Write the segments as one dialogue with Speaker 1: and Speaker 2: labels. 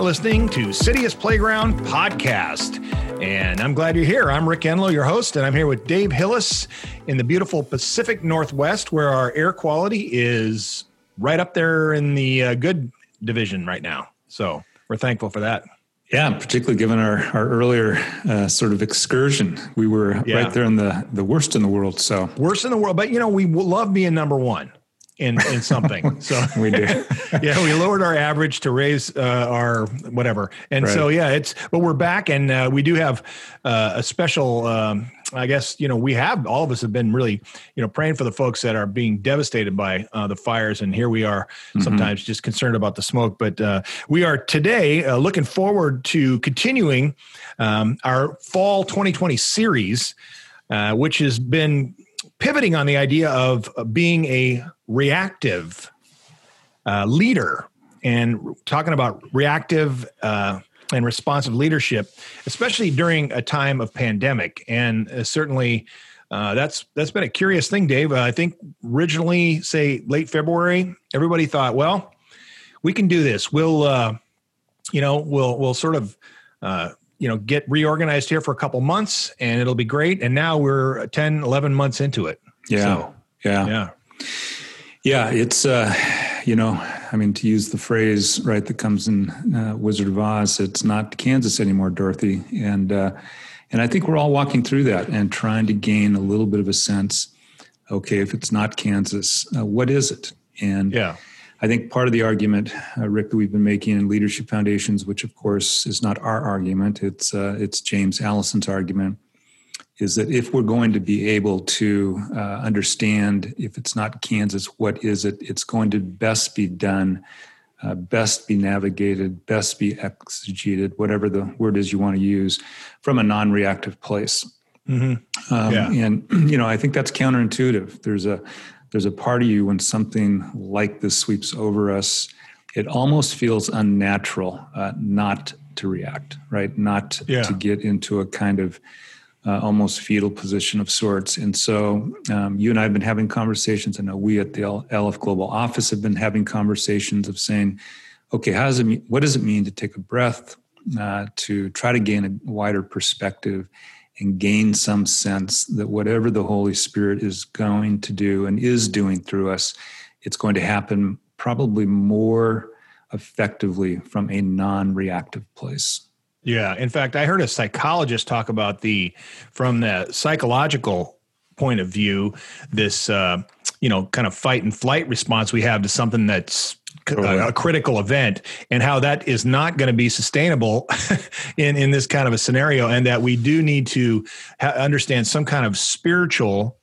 Speaker 1: You're listening to City's Playground Podcast. And I'm glad you're here. I'm Rick Enlow, your host, and I'm here with Dave Hillis in the beautiful Pacific Northwest, where our air quality is right up there in the uh, good division right now. So we're thankful for that.
Speaker 2: Yeah, particularly given our, our earlier uh, sort of excursion, we were yeah. right there in the, the worst in the world. So
Speaker 1: worst in the world, but you know we love being number one in in something. So
Speaker 2: we do.
Speaker 1: yeah, we lowered our average to raise uh, our whatever, and right. so yeah, it's but we're back, and uh, we do have uh, a special. Um, I guess you know we have all of us have been really you know praying for the folks that are being devastated by uh, the fires, and here we are mm-hmm. sometimes just concerned about the smoke. But uh, we are today uh, looking forward to continuing um, our fall 2020 series, which has been pivoting on the idea of being a reactive uh, leader and talking about reactive uh, and responsive leadership, especially during a time of pandemic. And uh, certainly, uh, that's that's been a curious thing, Dave. Uh, I think originally, say late February, everybody thought, well, we can do this. We'll, uh, you know, we'll we'll sort of you know get reorganized here for a couple months and it'll be great. And now we're 10 11 months into it.
Speaker 2: Yeah. So, yeah. yeah. Yeah it's uh you know i mean to use the phrase right that comes in uh, wizard of oz it's not kansas anymore dorothy. And uh and i think we're all walking through that and trying to gain a little bit of a sense okay if it's not kansas uh, what is it? And
Speaker 1: yeah
Speaker 2: I think part of the argument, uh, Rick, that we've been making in Leadership Foundations, which of course is not our argument, it's uh, it's James Alison's argument, is that if we're going to be able to uh, understand if it's not Kansas, what is it? It's going to best be done, uh, best be navigated, best be exegeted, whatever the word is you want to use, from a non-reactive place. Mm-hmm. Um, yeah. And you know, I think that's counterintuitive. There's a there's a part of you when something like this sweeps over us, it almost feels unnatural uh, not to react, right? Not yeah. to get into a kind of uh, almost fetal position of sorts. And so um, you and I have been having conversations. I know we at the LF Global office have been having conversations of saying, okay, how does it mean, what does it mean to take a breath, uh, to try to gain a wider perspective and gain some sense that whatever the Holy Spirit is going to do and is doing through us, it's going to happen probably more effectively from a non reactive place.
Speaker 1: Yeah. In fact, I heard a psychologist talk about the, from the psychological point of view, this, uh, you know, kind of fight and flight response we have to something that's a, a, critical event and how that is not going to be sustainable in in this kind of a scenario and that we do need to ha- understand some kind of spiritual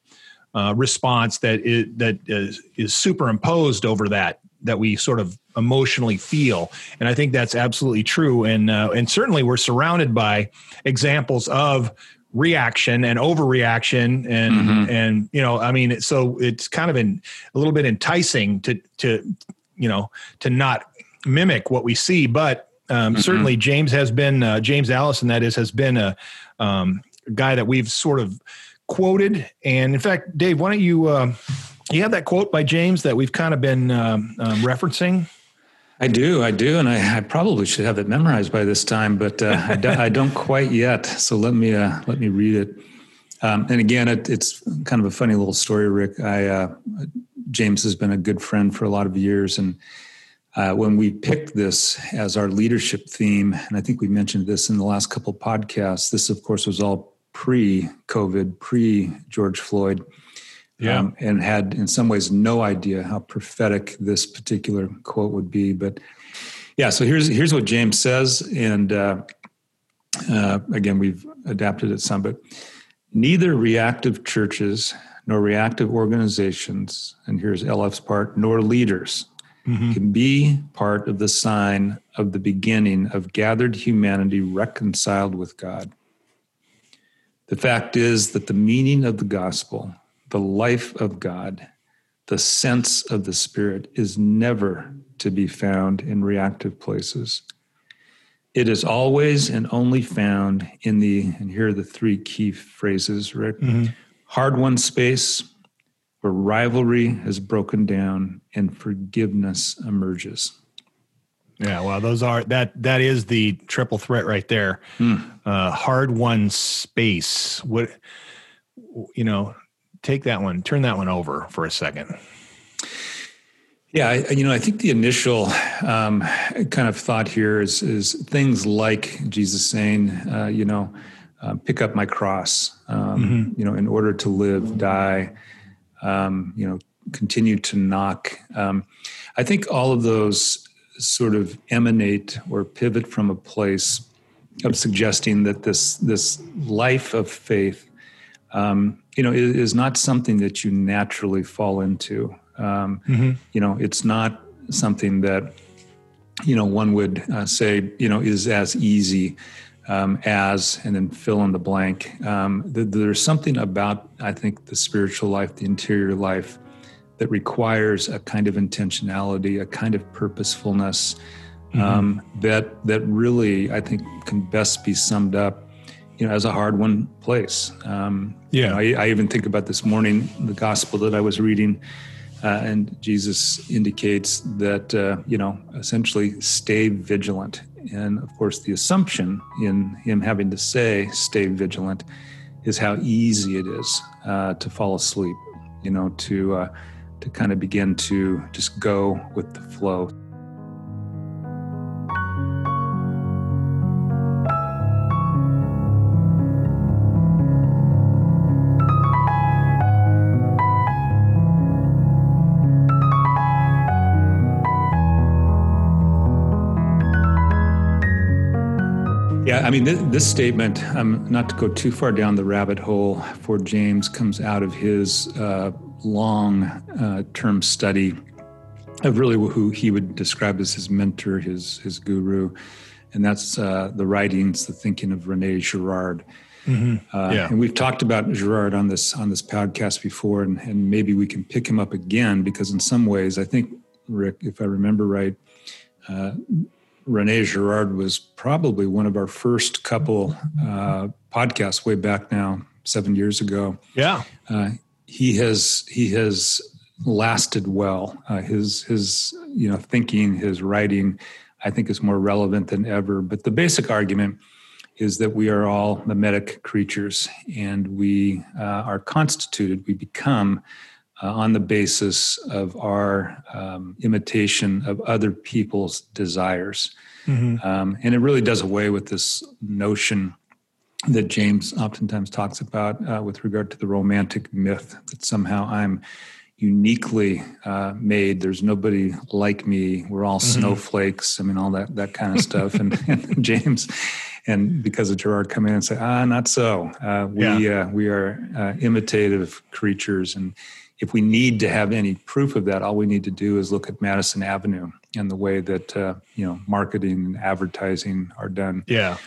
Speaker 1: uh, response that is, that is, is superimposed over that that we sort of emotionally feel. And i think that's absolutely true. And uh, and certainly we're surrounded by examples of reaction and overreaction and mm-hmm. and you know i mean so it's kind of in a little bit enticing to to you know to not mimic what we see but um, mm-hmm. certainly james has been uh, james alison that is has been a um, guy that we've sort of quoted and in fact dave why don't you uh, you have that quote by james that we've kind of been um, um referencing
Speaker 2: I do, I do, and I, I, probably should have it memorized by this time, but uh, I, do, I, don't quite yet. So let me uh, let me read it. Um, and again, it, it's kind of a funny little story, Rick. I uh, James has been a good friend for a lot of years. And uh, when we picked this as our leadership theme, and I think we mentioned this in the last couple podcasts, this, of course, was all pre COVID, pre George Floyd.
Speaker 1: Yeah. Um,
Speaker 2: and had in some ways no idea how prophetic this particular quote would be. But yeah, so here's here's what James says, and uh, uh, again we've adapted it some, but neither reactive churches nor reactive organizations, and here's LF's part, nor leaders mm-hmm. can be part of the sign of the beginning of gathered humanity reconciled with God. The fact is that the meaning of the gospel, the life of God, the sense of the Spirit is never to be found in reactive places. It is always and only found in the, and here are the three key phrases, Rick. Mm-hmm hard won space where rivalry has broken down and forgiveness emerges.
Speaker 1: Yeah, well, those are that that is the triple threat right there. Mm. Uh, hard won space. What you know, take that one, turn that one over for a second.
Speaker 2: Yeah, I, you know, I think the initial um, kind of thought here is is things like Jesus saying, uh, you know, uh, pick up my cross, um, mm-hmm. you know, in order to live, die, um, you know, continue to knock. Um, I think all of those sort of emanate or pivot from a place of suggesting that this this life of faith, um, you know, is, is not something that you naturally fall into. Um, mm-hmm. You know, it's not something that you know one would uh, say you know is as easy um, as and then fill in the blank. Um, there's something about I think the spiritual life, the interior life, that requires a kind of intentionality, a kind of purposefulness mm-hmm. um, that that really I think can best be summed up you know, as a hard one place. Um,
Speaker 1: yeah.
Speaker 2: You know, I, I, even think about this morning, the gospel that I was reading, uh, and Jesus indicates that, uh, you know, essentially stay vigilant. And of course, the assumption in him having to say stay vigilant is how easy it is uh, to fall asleep, you know, to, uh, to kind of begin to just go with the flow. I mean, this, this statement, um, not to go too far down the rabbit hole for James, comes out of his uh, long uh, term study of really who he would describe as his mentor, his, his guru. And that's uh, the writings, the thinking of Rene Girard. Mm-hmm. Uh, yeah. And we've talked about Girard on this on this podcast before, and, and maybe we can pick him up again because in some ways, I think Rick, if I remember right, uh, Rene Girard was probably one of our first couple uh, podcasts way back now, seven years ago.
Speaker 1: Yeah, uh,
Speaker 2: he has he has lasted well. Uh, his his you know thinking, his writing, I think is more relevant than ever. But the basic argument is that we are all mimetic creatures, and we uh, are constituted. We become uh, on the basis of our um, imitation of other people's desires. Mm-hmm. Um, and it really does away with this notion that James oftentimes talks about uh, with regard to the romantic myth that somehow I'm uniquely uh, made. There's nobody like me. We're all mm-hmm. snowflakes. I mean, all that that kind of stuff. and, and, James, and because of Girard, come in and say, ah, not so. Uh, we yeah. Uh, we are uh, imitative creatures, and if we need to have any proof of that, all we need to do is look at Madison Avenue and the way that uh, you know marketing and advertising are done.
Speaker 1: Yeah.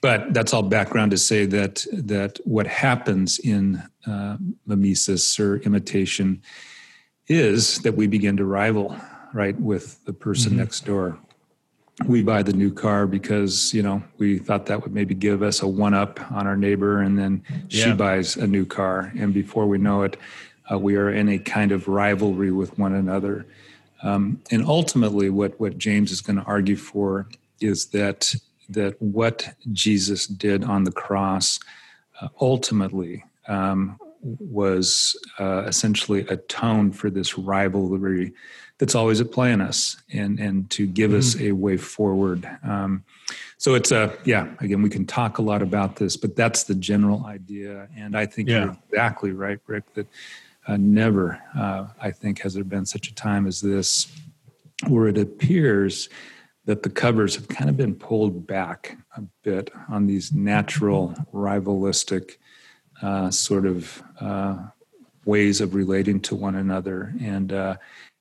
Speaker 2: But that's all background to say that that what happens in uh, mimesis or imitation is that we begin to rival right with the person mm-hmm. next door. We buy the new car because you know we thought that would maybe give us a one up on our neighbor, and then yeah. she buys a new car, and before we know it, uh, we are in a kind of rivalry with one another. Um, and ultimately, what, what James is going to argue for is that, that what Jesus did on the cross uh, ultimately um, was uh, essentially atone for this rivalry that's always at play in us and, and to give mm-hmm. us a way forward. Um, so it's a, yeah, again, we can talk a lot about this, but that's the general idea. And I think yeah. you're exactly right, Rick, that uh, never, uh, I think, has there been such a time as this where it appears that the covers have kind of been pulled back a bit on these natural, rivalistic uh, sort of uh, ways of relating to one another. And uh,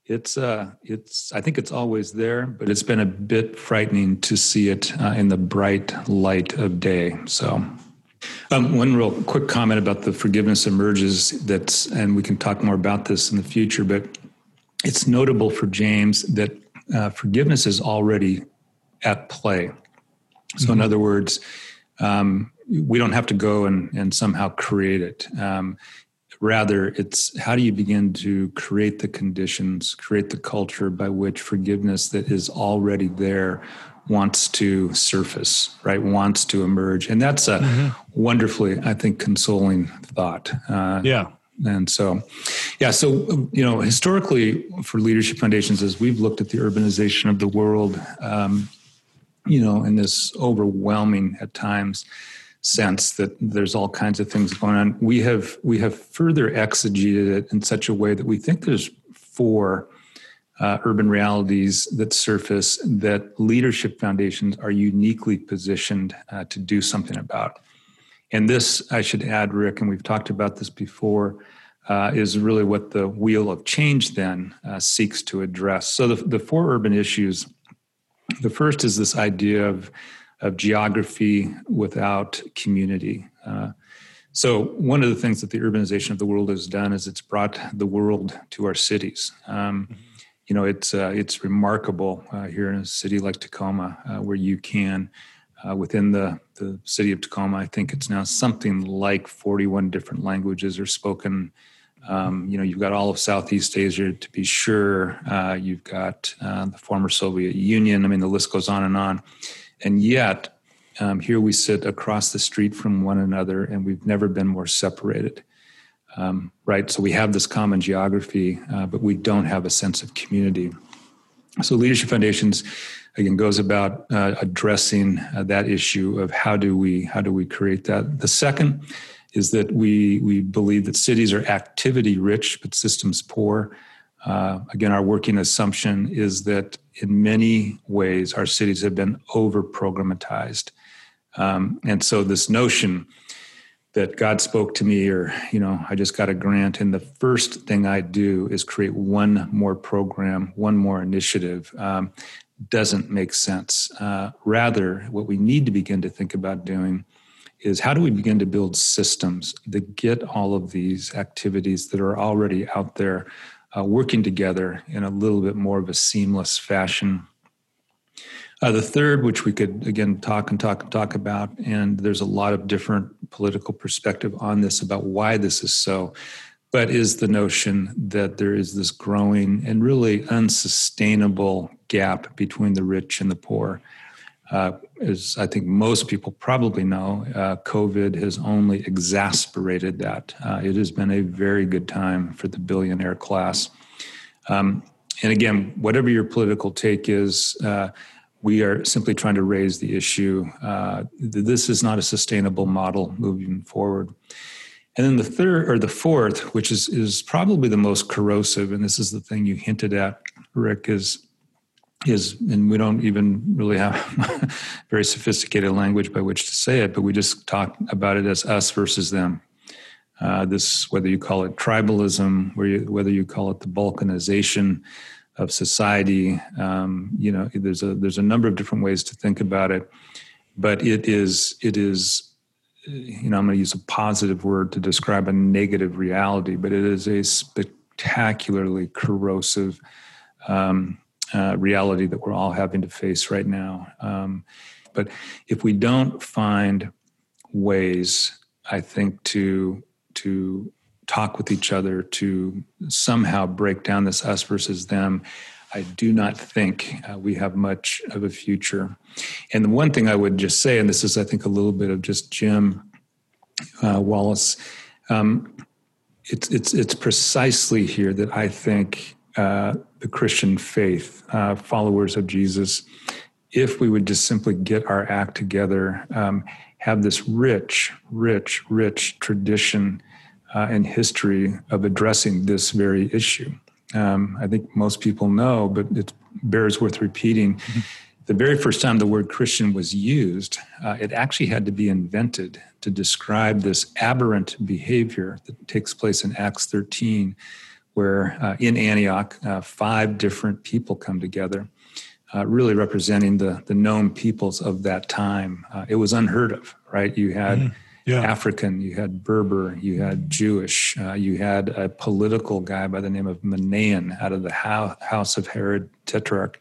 Speaker 2: it's, uh, it's, I think it's always there, but it's been a bit frightening to see it in the bright light of day. So. Um, one real quick comment about the forgiveness emerges that's, and we can talk more about this in the future, but it's notable for James that uh, forgiveness is already at play. So, mm-hmm. in other words, um, we don't have to go and, and somehow create it. Um, rather, it's how do you begin to create the conditions, create the culture by which forgiveness that is already there wants to surface, right? Wants to emerge. And that's a mm-hmm. wonderfully, I think, consoling thought.
Speaker 1: Uh, yeah.
Speaker 2: And so, yeah, so, you know, historically for leadership foundations, as we've looked at the urbanization of the world, um, you know, in this overwhelming at times sense that there's all kinds of things going on, we have we have further exegeted it in such a way that we think there's four uh, urban realities that surface that leadership foundations are uniquely positioned uh, to do something about. And this, I should add, Rick, and we've talked about this before, uh, is really what the wheel of change then uh, seeks to address. So, the, the four urban issues the first is this idea of, of geography without community. Uh, so, one of the things that the urbanization of the world has done is it's brought the world to our cities. Um, mm-hmm. You know, it's uh, it's remarkable uh, here in a city like Tacoma, uh, where you can uh, within the, the city of Tacoma. I think it's now something like 41 different languages are spoken. Um, you know, you've got all of Southeast Asia to be sure. Uh, you've got uh, the former Soviet Union. I mean, the list goes on and on. And yet, um, here we sit across the street from one another, and we've never been more separated. Um, right? So we have this common geography, uh, but we don't have a sense of community. So, Leadership Foundations again goes about uh, addressing uh, that issue of how do we how do we create that. The second is that we we believe that cities are activity rich but systems poor. Uh, again, our working assumption is that in many ways our cities have been over programatized, um, and so this notion that God spoke to me, or you know, I just got a grant, and the first thing I do is create one more program, one more initiative. Um, doesn't make sense. Uh, rather, what we need to begin to think about doing is how do we begin to build systems that get all of these activities that are already out there uh, working together in a little bit more of a seamless fashion. Uh, the third, which we could again talk and talk and talk about, and there's a lot of different political perspective on this about why this is so, but is the notion that there is this growing and really unsustainable gap between the rich and the poor. Uh, as I think most people probably know, uh, COVID has only exasperated that. Uh, it has been a very good time for the billionaire class. Um, and again, whatever your political take is, uh, we are simply trying to raise the issue. Uh, this is not a sustainable model moving forward. And then the third or the fourth, which is is probably the most corrosive, and this is the thing you hinted at, Rick, is is and we don't even really have very sophisticated language by which to say it, but we just talk about it as us versus them. Uh, this, whether you call it tribalism, whether you call it the balkanization of society, um, you know, there's a there's a number of different ways to think about it, but it is it is you know, I'm going to use a positive word to describe a negative reality, but it is a spectacularly corrosive um, uh, reality that we're all having to face right now. Um, but if we don't find ways, I think to to talk with each other to somehow break down this us versus them, I do not think uh, we have much of a future. And the one thing I would just say, and this is, I think, a little bit of just Jim uh, Wallis. Um, it's it's it's precisely here that I think uh, the Christian faith, uh, followers of Jesus, if we would just simply get our act together, um, have this rich, rich, rich tradition uh, and history of addressing this very issue um, I think most people know, but it bears worth repeating. Mm-hmm. The very first time the word Christian was used, uh, it actually had to be invented to describe this aberrant behavior that takes place in Acts 13, where uh, in Antioch, uh, five different people come together, uh, really representing the, the known peoples of that time. Uh, it was unheard of, right? You had mm-hmm yeah. African, you had Berber, you had Jewish, uh, you had a political guy by the name of Manaen out of the house of Herod Tetrarch.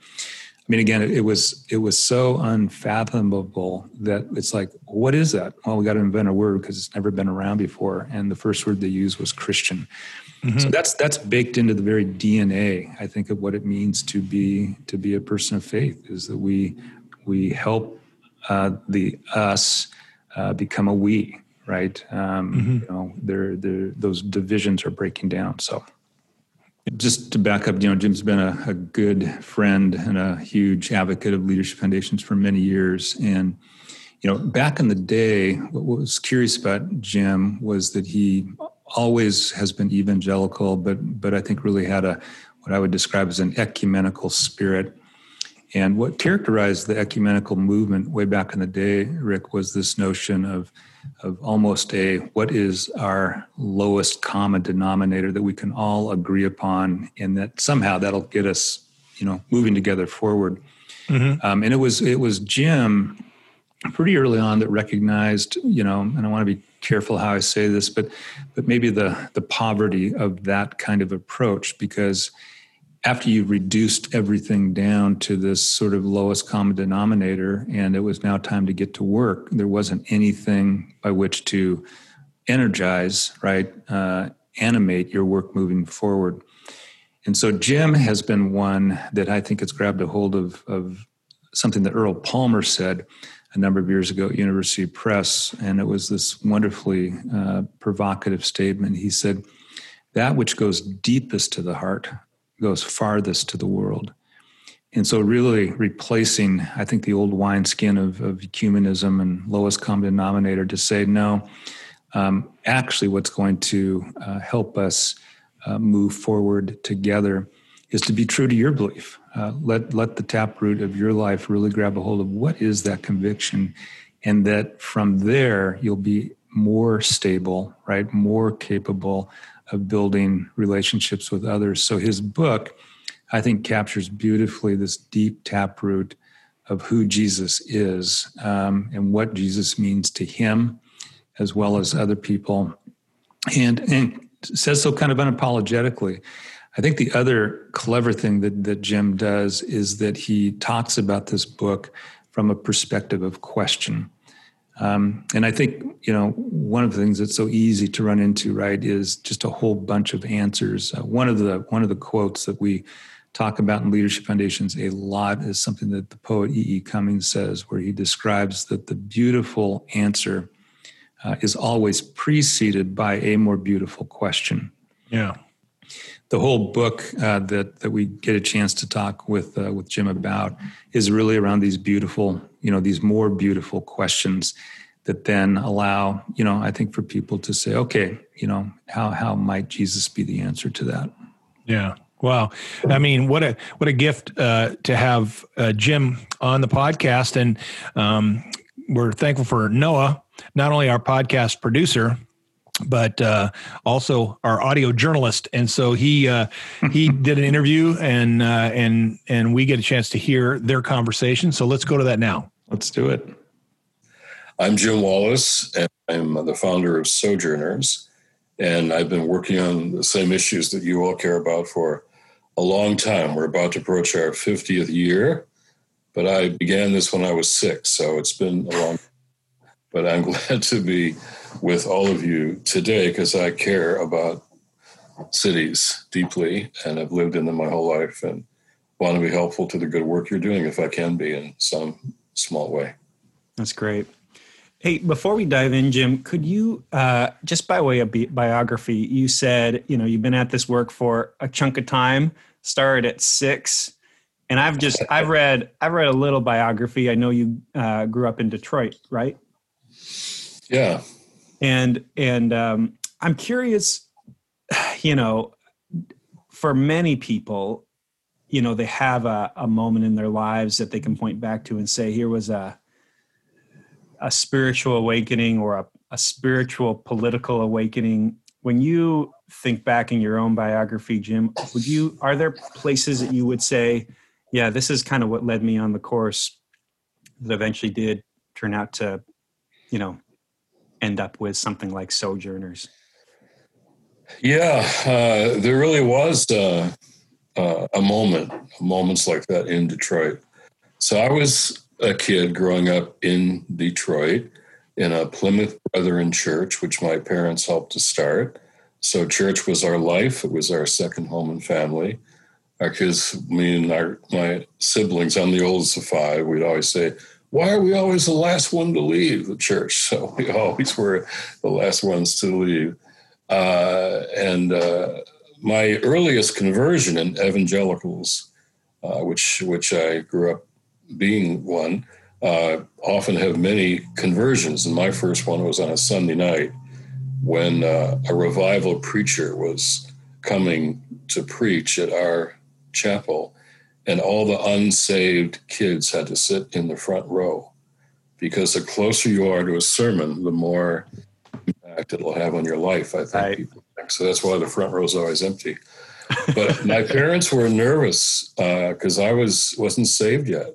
Speaker 2: I mean, again, it, it was it was so unfathomable that it's like, what is that? Well, we got to invent a word because it's never been around before, and the first word they used was Christian. Mm-hmm. So that's that's baked into the very DNA, I think, of what it means to be to be a person of faith. Is that we we help uh, the us uh, become a we, right? Um, mm-hmm. You know, they're, they're, those divisions are breaking down. So, just to back up, you know, Jim's been a, a, good friend and a huge advocate of leadership foundations for many years. And, you know, back in the day, what was curious about Jim was that he always has been evangelical, but but I think really had a what I would describe as an ecumenical spirit. And what characterized the ecumenical movement way back in the day, Rick, was this notion of, of almost a what is our lowest common denominator that we can all agree upon, and that somehow that'll get us, you know, moving together forward. Mm-hmm. Um, and it was it was Jim pretty early on that recognized, you know, and I want to be careful how I say this, but but maybe the the poverty of that kind of approach because after you reduced everything down to this sort of lowest common denominator and it was now time to get to work there wasn't anything by which to energize right uh, animate your work moving forward. And so jim has been one that i think has grabbed a hold of, of something that earl palmer said a number of years ago at university press and it was this wonderfully uh, provocative statement. He said that which goes deepest to the heart goes farthest to the world. And so, really replacing, I think, the old wineskin of, of ecumenism and lowest common denominator to say, no, um, actually, what's going to uh, help us uh, move forward together is to be true to your belief. Uh, let, let the taproot of your life really grab a hold of what is that conviction, and that from there, you'll be more stable, right? More capable of building relationships with others. So his book, I think, captures beautifully this deep taproot of who Jesus is um, and what Jesus means to him as well as other people, and and says so kind of unapologetically. I think the other clever thing that that Jim does is that he talks about this book from a perspective of question. Um, and I think you know one of the things that's so easy to run into, right, is just a whole bunch of answers. Uh, one of the one of the quotes that we talk about in leadership foundations a lot is something that the poet E. E. Cummings says, where he describes that the beautiful answer uh, is always preceded by a more beautiful question.
Speaker 1: Yeah.
Speaker 2: The whole book uh, that that we get a chance to talk with uh, with Jim about is really around these beautiful you know these more beautiful questions that then allow you know i think for people to say okay you know how how might jesus be the answer to that?
Speaker 1: Yeah. Wow. I mean what a what a gift uh, to have uh, jim on the podcast. And um, we're thankful for noah not only our podcast producer but uh, also our audio journalist. And so he uh, he did an interview, and uh, and and we get a chance to hear their conversation. So let's go to that now.
Speaker 2: Let's do it.
Speaker 3: I'm Jim Wallis, and I'm the founder of Sojourners. And I've been working on the same issues that you all care about for a long time. We're about to approach our 50th year, but I began this when I was six, so it's been a long but I'm glad to be with all of you today because I care about cities deeply and I've lived in them my whole life and want to be helpful to the good work you're doing if I can be in some small way.
Speaker 4: That's great. Hey, before we dive in, Jim, could you, uh, just by way of bi- biography, you said, you know, you've been at this work for a chunk of time, started at six, and I've just, I've read, I've read a little biography. I know you uh, grew up in Detroit, right?
Speaker 3: Yeah.
Speaker 4: And, and um, I'm curious, you know, for many people, you know they have a, a moment in their lives that they can point back to and say here was a a spiritual awakening or a, a spiritual political awakening. When you think back in your own biography jim would you are there places that you would say yeah this is kind of what led me on the course that eventually did turn out to you know end up with something like sojourners
Speaker 3: yeah uh, there really was uh, uh, a moment, moments like that in Detroit. So I was a kid growing up in Detroit in a Plymouth Brethren church, which my parents helped to start. So church was our life. It was our second home and family. Our kids, me and our, my siblings, I'm the oldest of five. We'd always say, why are we always the last one to leave the church? So we always were the last ones to leave. Uh, and uh, my earliest conversion in evangelicals, uh, which which I grew up being one, uh, often have many conversions. And my first one was on a Sunday night when uh, a revival preacher was coming to preach at our chapel, and all the unsaved kids had to sit in the front row because the closer you are to a sermon, the more impact it'll have on your life. I think right. so. That's why the front row is always empty. But my parents were nervous because uh, I was wasn't saved yet,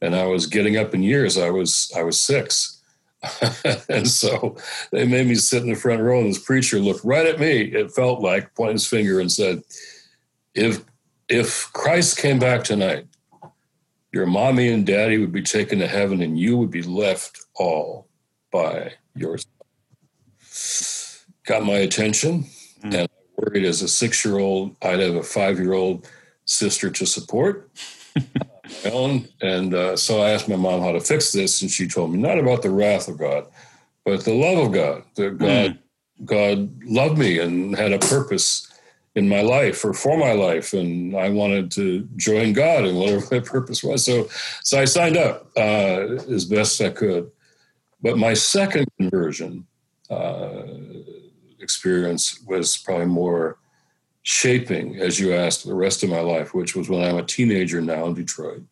Speaker 3: and I was getting up in years. I was I was six. and so they made me sit in the front row, and this preacher looked right at me. It felt like pointing his finger and said, "If if Christ came back tonight, your mommy and daddy would be taken to heaven, and you would be left all by yourself." Got my attention, mm. and I worried as a six-year-old I'd have a five-year-old sister to support my own. And uh, so I asked my mom how to fix this, and she told me not about the wrath of God, but the love of God. That God, mm. God loved me and had a purpose in my life or for my life, and I wanted to join God in whatever my purpose was. So, so I signed up uh, as best I could. But my second conversion uh, experience was probably more shaping, as you asked, the rest of my life, which was when I'm a teenager now in Detroit.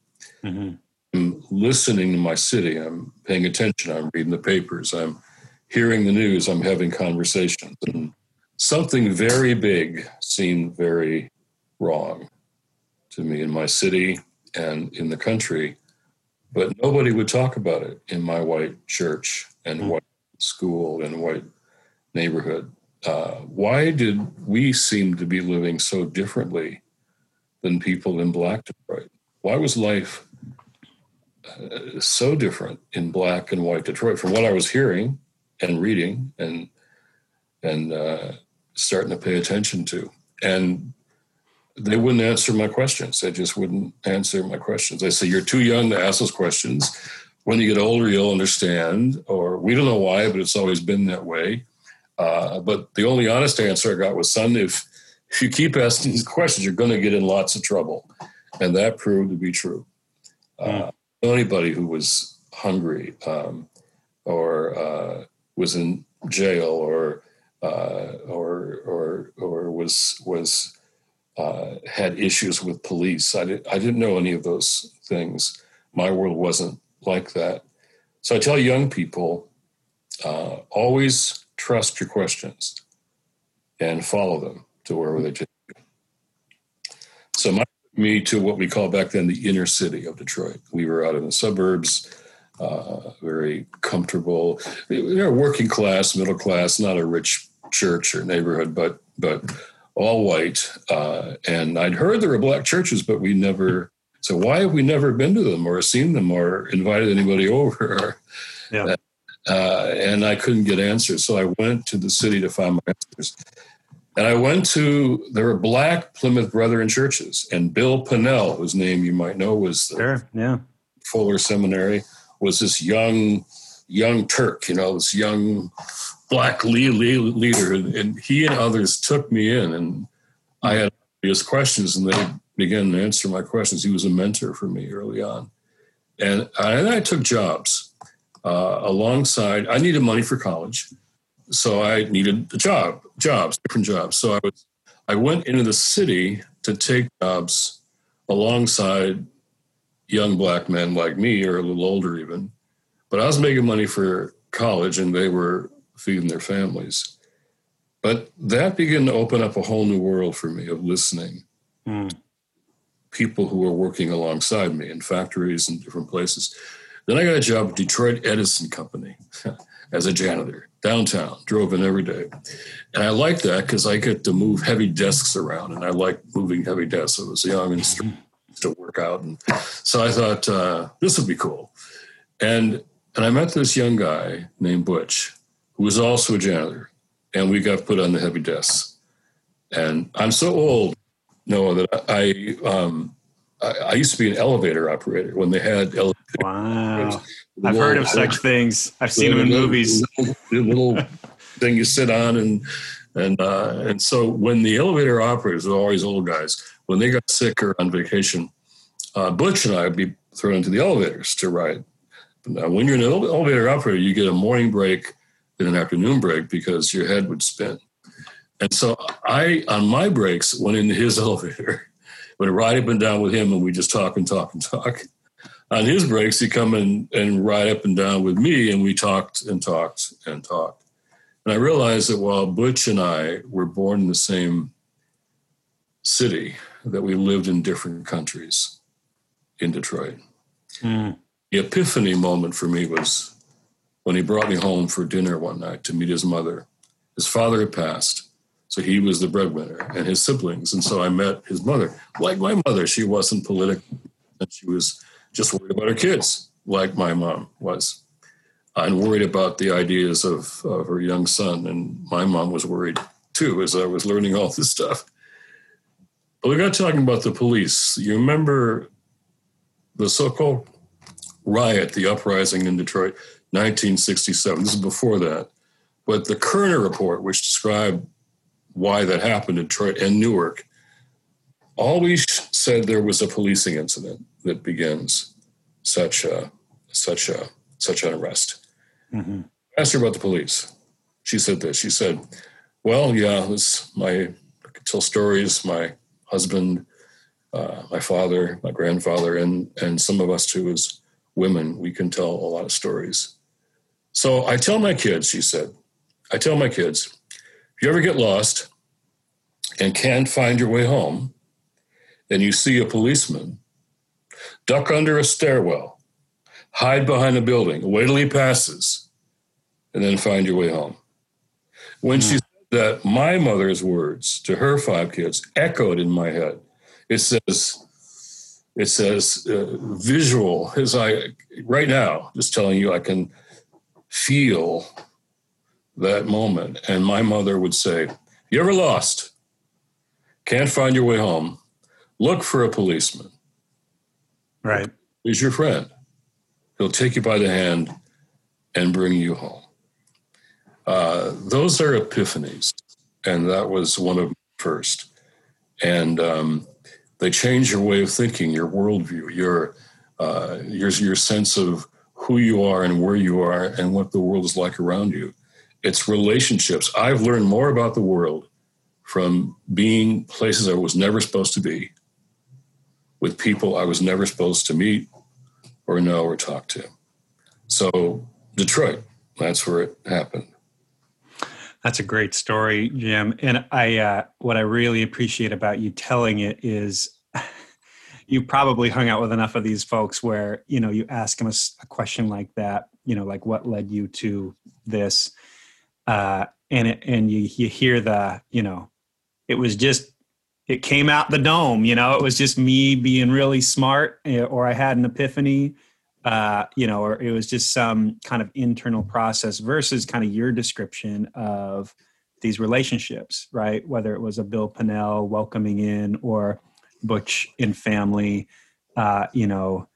Speaker 3: Mm-hmm. I'm listening to my city. I'm paying attention. I'm reading the papers. I'm hearing the news. I'm having conversations. And something very big seemed very wrong to me in my city and in the country. But nobody would talk about it in my white church and mm-hmm. white school and white neighborhood uh, why did we seem to be living so differently than people in black Detroit? Why was life uh, so different in black and white Detroit from what I was hearing and reading and and uh, starting to pay attention to? And they wouldn't answer my questions. They just wouldn't answer my questions. They say, You're too young to ask those questions. When you get older, you'll understand. Or we don't know why, but it's always been that way. Uh, but the only honest answer I got was, son, if, if you keep asking these questions, you're going to get in lots of trouble. And that proved to be true. Uh, hmm. anybody who was hungry um, or uh, was in jail or uh, or or or was was uh, had issues with police. I, didn't I didn't know any of those things. My world wasn't like that. So I tell young people uh, always trust your questions and follow them to wherever they take you. So my me to what we call back then the inner city of Detroit. We were out in the suburbs, uh, very comfortable. We were working class, middle class, not a rich church or neighborhood, but but all white. Uh, and I'd heard there were black churches, but we never. So why have we never been to them or seen them or invited anybody over? Yeah uh, and I couldn't get answers. So I went to the city to find my answers. And I went to, there were black Plymouth Brethren churches, and Bill Pannell, whose name you might know was the
Speaker 4: sure, yeah.
Speaker 3: Fuller Seminary, was this young, young Turk, you know, this young black leader. And he and others took me in, and I had various questions, and they began to answer my questions. He was a mentor for me early on. And I, and I took jobs uh, alongside. I needed money for college, so I needed a job, jobs, different jobs. So I was, I went into the city to take jobs alongside young black men like me, or a little older even. But I was making money for college, and they were feeding their families. But that began to open up a whole new world for me of listening. Mm. People who were working alongside me in factories and different places. Then I got a job at Detroit Edison Company as a janitor downtown, drove in every day. And I liked that because I get to move heavy desks around and I like moving heavy desks. I was young and strong. to work out, and so I thought uh, this would be cool. And and I met this young guy named Butch, who was also a janitor, and we got put on the heavy desks. And I'm so old, Noah, that I um, I, I used to be an elevator operator when they had elevators.
Speaker 4: Wow. I've heard of such things. I've seen them in movies.
Speaker 3: Little, little thing you sit on, and and uh, and so when the elevator operators, are always old guys, when they got sick or on vacation, uh, Butch and I would be thrown into the elevators to ride. Now, when you're an elevator operator, you get a morning break and an afternoon break because your head would spin. And so I, on my breaks, went into his elevator, would ride up and down with him, and we just talk and talk and talk. On his breaks, he'd come in and ride up and down with me, and we talked and talked and talked. And I realized that while Butch and I were born in the same city, that we lived in different countries in Detroit. Mm. The epiphany moment for me was when he brought me home for dinner one night to meet his mother. His father had passed, so he was the breadwinner and his siblings. And so I met his mother. Like my mother, she wasn't political, and she was just worried about her kids, like my mom was uh, and worried about the ideas of, of her young son. And my mom was worried too as I was learning all this stuff. But we got talking about the police. You remember the so called riot, the uprising in Detroit, 1967. This is before that. But the Kerner report, which described why that happened in Detroit and Newark, always said there was a policing incident that begins such a such a such an arrest. Mm-hmm. Asked her about the police. She said this. She said, "Well, yeah, this my I could tell stories. My husband, uh, my father, my grandfather, and and some of us too as women, we can tell a lot of stories." So I tell my kids. She said, "I tell my kids, if you ever get lost and can't find your way home, and you see a policeman, duck under a stairwell." hide behind a building, wait till he passes, and then find your way home. When mm. she hmm. said that, my mother's words to her five kids echoed in my head. It says, it says uh, visual as I right now just telling you I can feel that moment. And my mother would say you ever lost? Can't find your way home. Look for a policeman.
Speaker 4: Right.
Speaker 3: He's your friend. He'll take you by the hand and bring you home. Uh, those are epiphanies, and that was one of first. And um, they change your way of thinking, your worldview, your uh, your your sense of who you are and where you are and what the world is like around you. It's relationships. I've learned more about the world from being places I was never supposed to be, with people I was never supposed to meet, or know or talk to. So, Detroit, that's where it happened.
Speaker 4: That's a great story, Jim. And I, uh, what I really appreciate about you telling it is, you probably hung out with enough of these folks where you know you ask them a, a question like that, you know, like what led you to this, uh, and it, and you you hear the, you know, it was just it came out the dome you know? It was just me being really smart eh, or i had an epiphany uh, you know or it was just some kind of internal process versus kind of your description of these relationships right? Whether it was a bill Pannell welcoming in or butch and family uh, you know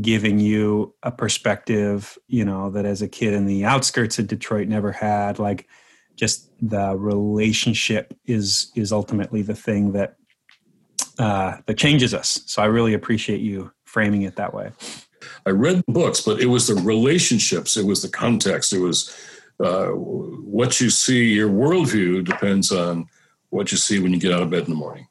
Speaker 4: giving you a perspective you know that as a kid in the outskirts of detroit never had like just the relationship is is ultimately the thing that uh, that changes us. So I really appreciate you framing it that way.
Speaker 3: I read the books, but it was the relationships, it was the context, it was uh, what you see. Your worldview depends on what you see when you get out of bed in the morning.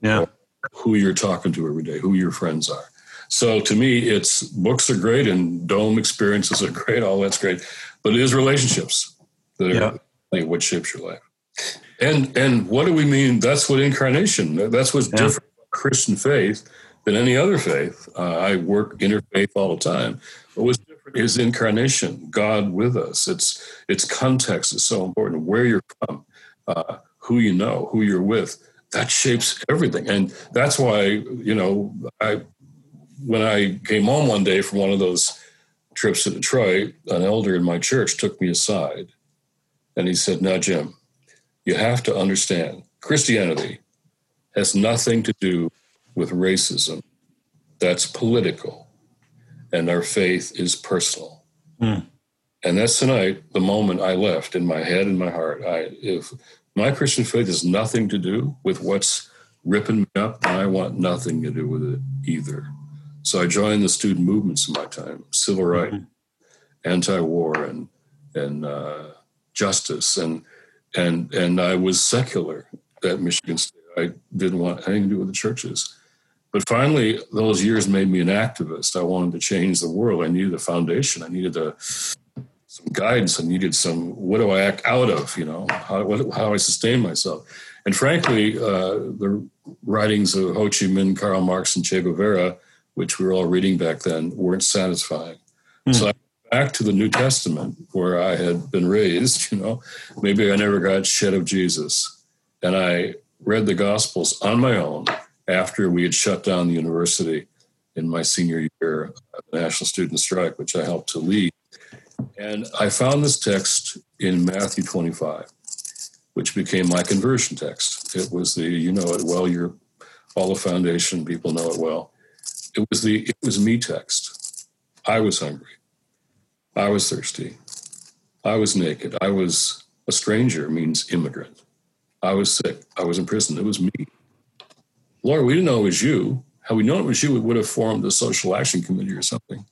Speaker 4: Yeah,
Speaker 3: who you're talking to every day, who your friends are. So to me, it's books are great and dome experiences are great. All that's great, but it is relationships that are what shapes your life. And and what do we mean? That's what incarnation. That's what's yeah. different Christian faith than any other faith. Uh, I work interfaith all the time. But what's different is incarnation, God with us. It's its context is so important. Where you're from, uh, who you know, who you're with. That shapes everything. And that's why, you know, I when I came home one day from one of those trips to Detroit, an elder in my church took me aside and he said, Now, Jim, you have to understand Christianity has nothing to do with racism. That's political. And our faith is personal. Mm. And that's tonight, the moment I left in my head and my heart. I, if my Christian faith has nothing to do with what's ripping me up, and I want nothing to do with it either. So I joined the student movements in my time, civil rights, mm-hmm. anti-war, and and uh, justice, and and and I was secular at Michigan State. I didn't want anything to do with the churches. But finally, those years made me an activist. I wanted to change the world. I needed a foundation. I needed a, some guidance. I needed some. What do I act out of? You know, how, what, how do I sustain myself? And frankly, uh, the writings of Ho Chi Minh, Karl Marx, and Che Guevara which we were all reading back then, weren't satisfying. Mm. So I went back to the New Testament where I had been raised, you know, maybe I never got shed of Jesus. And I read the Gospels on my own after we had shut down the university in my senior year of the National Student Strike, which I helped to lead. And I found this text in Matthew 25, which became my conversion text. It was the, you know it well, you're all the foundation, people know it well. It was the it was me text. I was hungry. I was thirsty. I was naked. I was a stranger means immigrant. I was sick. I was in prison. It was me. Lord, we didn't know it was you. Had we known it was you, we would have formed a social action committee or something.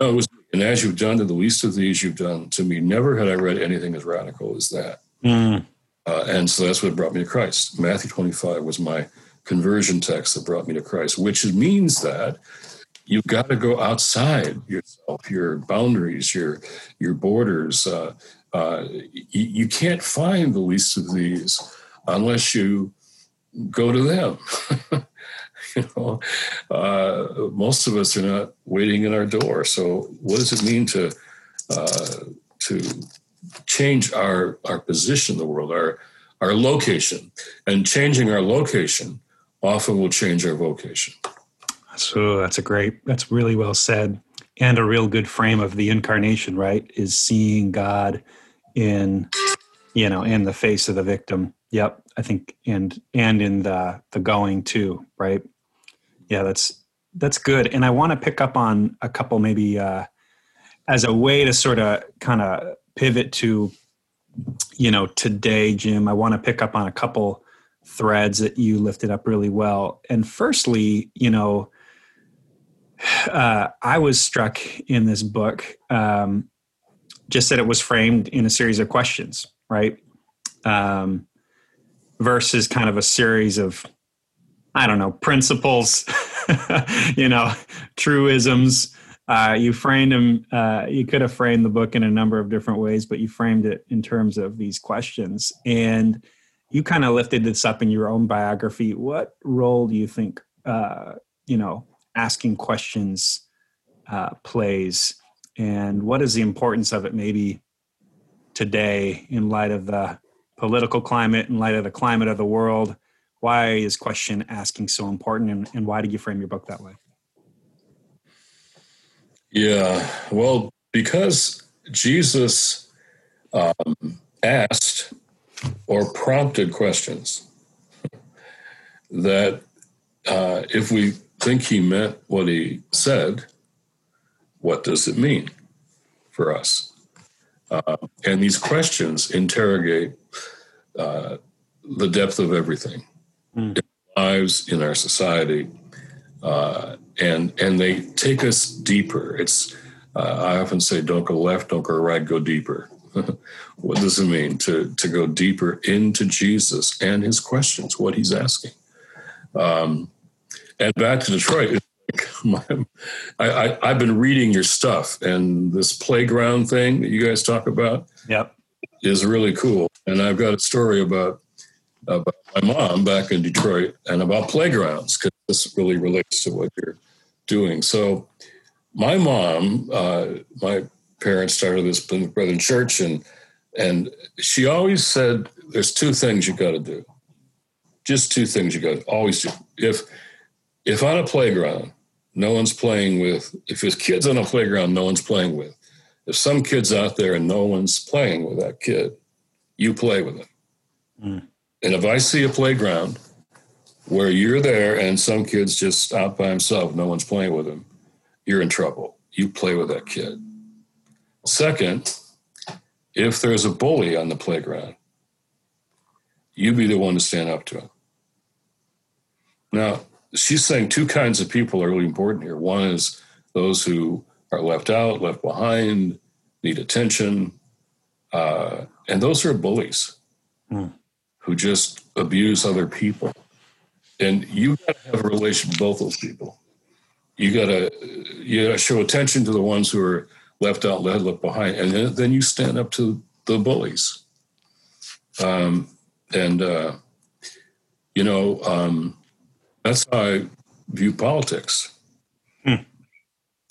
Speaker 3: No, it was. And as you've done to the least of these, you've done to me. Never had I read anything as radical as that. Mm. Uh, and so that's what brought me to Christ. Matthew 25 was my conversion text that brought me to Christ, which means that you've got to go outside yourself, your boundaries, your your borders. Uh, uh, you, you, can't find the least of these unless you go to them. you know, uh, most of us are not waiting at our door. So, what does it mean to uh, to change our our position in the world, our our location, and changing our location often will change our vocation.
Speaker 4: So that's a great, that's really well said. And a real good frame of the incarnation, right? Is seeing God in, you know, in the face of the victim. Yep. I think, and, and in the, the going too, right? Yeah, that's, that's good. And I want to pick up on a couple, maybe, uh, as a way to sort of kind of pivot to, you know, today, Jim, I want to pick up on a couple threads that you lifted up really well. And firstly, you know, uh, I was struck in this book um, just that it was framed in a series of questions, right? Um, versus kind of a series of, I don't know, principles, you know, truisms. Uh, you framed them, uh, you could have framed the book in a number of different ways, but you framed it in terms of these questions. And you kind of lifted this up in your own biography. What role do you think, uh, you know, asking questions uh, plays, and what is the importance of it maybe today in light of the political climate, in light of the climate of the world? Why is question asking so important, and, and why did you frame your book that way?
Speaker 3: Yeah, well, because Jesus um, asked or prompted questions that uh, if we think he meant what he said, what does it mean for us? Uh, and these questions interrogate uh, the depth of everything mm. in our lives, in our society, uh, and and they take us deeper. It's uh, I often say, don't go left, don't go right, go deeper. what does it mean to to go deeper into Jesus and his questions, what he's asking? Um, and back to Detroit. I, I, have been reading your stuff, and this playground thing that you guys talk about,
Speaker 4: yep,
Speaker 3: is really cool. And I've got a story about about my mom back in Detroit and about playgrounds because this really relates to what you're doing. So, my mom, uh, my parents started this Brethren Church, and and she always said, "There's two things you got to do: just two things you got to always do. If if on a playground, no one's playing with, if there's kids on a playground, no one's playing with. If some kid's out there and no one's playing with that kid, you play with them. Mm. And if I see a playground where you're there and some kid's just out by himself, no one's playing with him, you're in trouble. You play with that kid. Second, if there's a bully on the playground, you be the one to stand up to him. Now, she's saying two kinds of people are really important here. One is those who are left out, left behind, need attention, uh, and those are bullies mm. Who just abuse other people. And you got to have a relation with both those people. You got to you got to show attention to the ones who are left out, left, left behind, and then, then you stand up to the bullies. Um, and uh, you know, um, that's how I view politics. Hmm.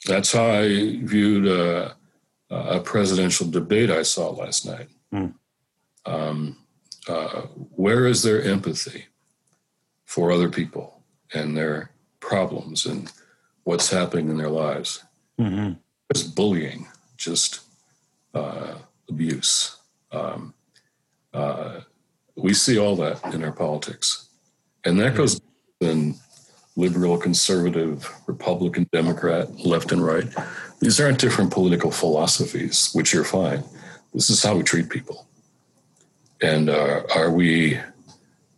Speaker 3: That's how I viewed a, a, presidential debate I saw last night. Hmm. Um, uh, where is their empathy for other people and their problems and what's happening in their lives? Mm-hmm. Just bullying, just uh, abuse. Um, uh, we see all that in our politics. And that goes in liberal, conservative, Republican, Democrat, left and right. These aren't different political philosophies, which you're fine. This is how we treat people. And uh, are we,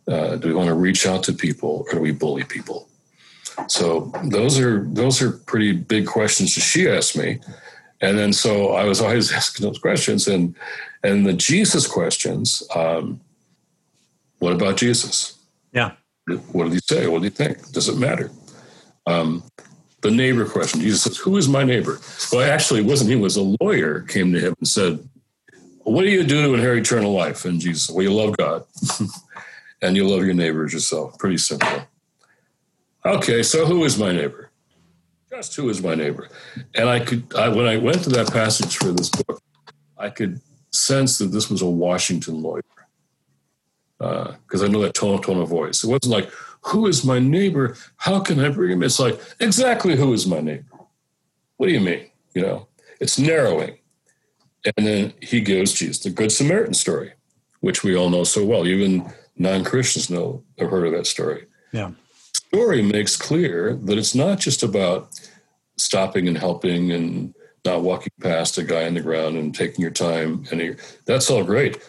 Speaker 3: uh, do we want to reach out to people or do we bully people? So those are those are pretty big questions that she asked me. And then so I was always asking those questions and and the Jesus questions, um, what about Jesus?
Speaker 4: Yeah.
Speaker 3: What did he say? What did he think? Does it matter? Um, the neighbor question. Jesus says, Who is my neighbor? Well, actually, it wasn't he, was a lawyer came to him and said, What do you do to inherit eternal life? And Jesus Well, you love God and you love your neighbor as yourself. Pretty simple. Okay, so who is my neighbor? Just who is my neighbor? And I could, I, when I went to that passage for this book, I could sense that this was a Washington lawyer because uh, I know that tone, tone of voice. It wasn't like, who is my neighbor? How can I bring him? It's like, exactly who is my neighbor? What do you mean? You know, it's narrowing. And then he gives Jesus the Good Samaritan story, which we all know so well. Even non Christians know have heard of that story.
Speaker 4: Yeah.
Speaker 3: Story makes clear that it's not just about stopping and helping and not walking past a guy on the ground and taking your time and he, that's all great.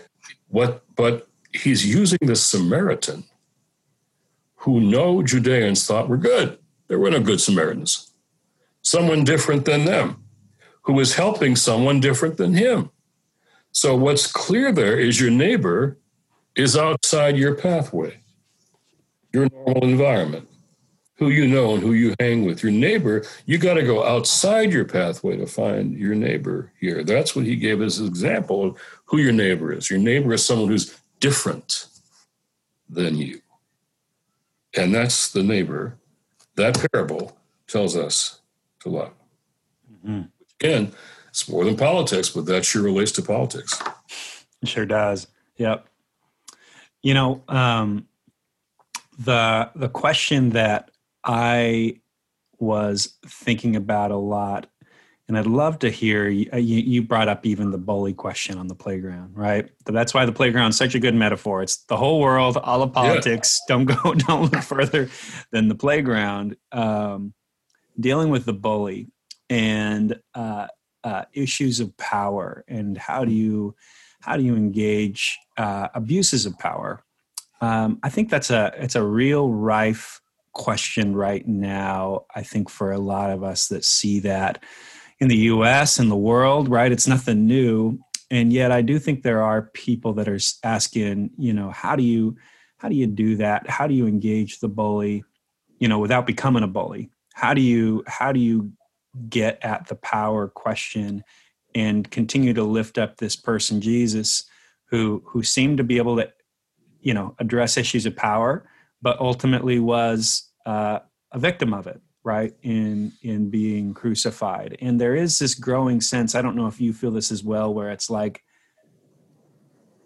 Speaker 3: What but he's using the Samaritan, who no Judeans thought were good. There were no good Samaritans. Someone different than them, who was helping someone different than him. So, what's clear there is your neighbor is outside your pathway, your normal environment, who you know and who you hang with. Your neighbor, you got to go outside your pathway to find your neighbor here. That's what he gave as an example of who your neighbor is. Your neighbor is someone who's different than you. And that's the neighbor that parable tells us to love. Mm-hmm. Again, it's more than politics, but that sure relates to politics.
Speaker 4: It sure does. Yep. You know, um, the the question that I was thinking about a lot and I'd love to hear uh, you, you brought up even the bully question on the playground, right? That's why the playground is such a good metaphor. It's the whole world, all of politics. Yeah. Don't go, don't look further than the playground. Um, dealing with the bully and uh, uh, issues of power, and how do you how do you engage uh, abuses of power? Um, I think that's a it's a real rife question right now. I think for a lot of us that see that in the US and the world, right? It's nothing new. And yet I do think there are people that are asking, you know, how do you how do you do that? How do you engage the bully, you know, without becoming a bully? How do you how do you get at the power question and continue to lift up this person Jesus who who seemed to be able to you know address issues of power but ultimately was uh, a victim of it right in in being crucified and there is this growing sense i don't know if you feel this as well where it's like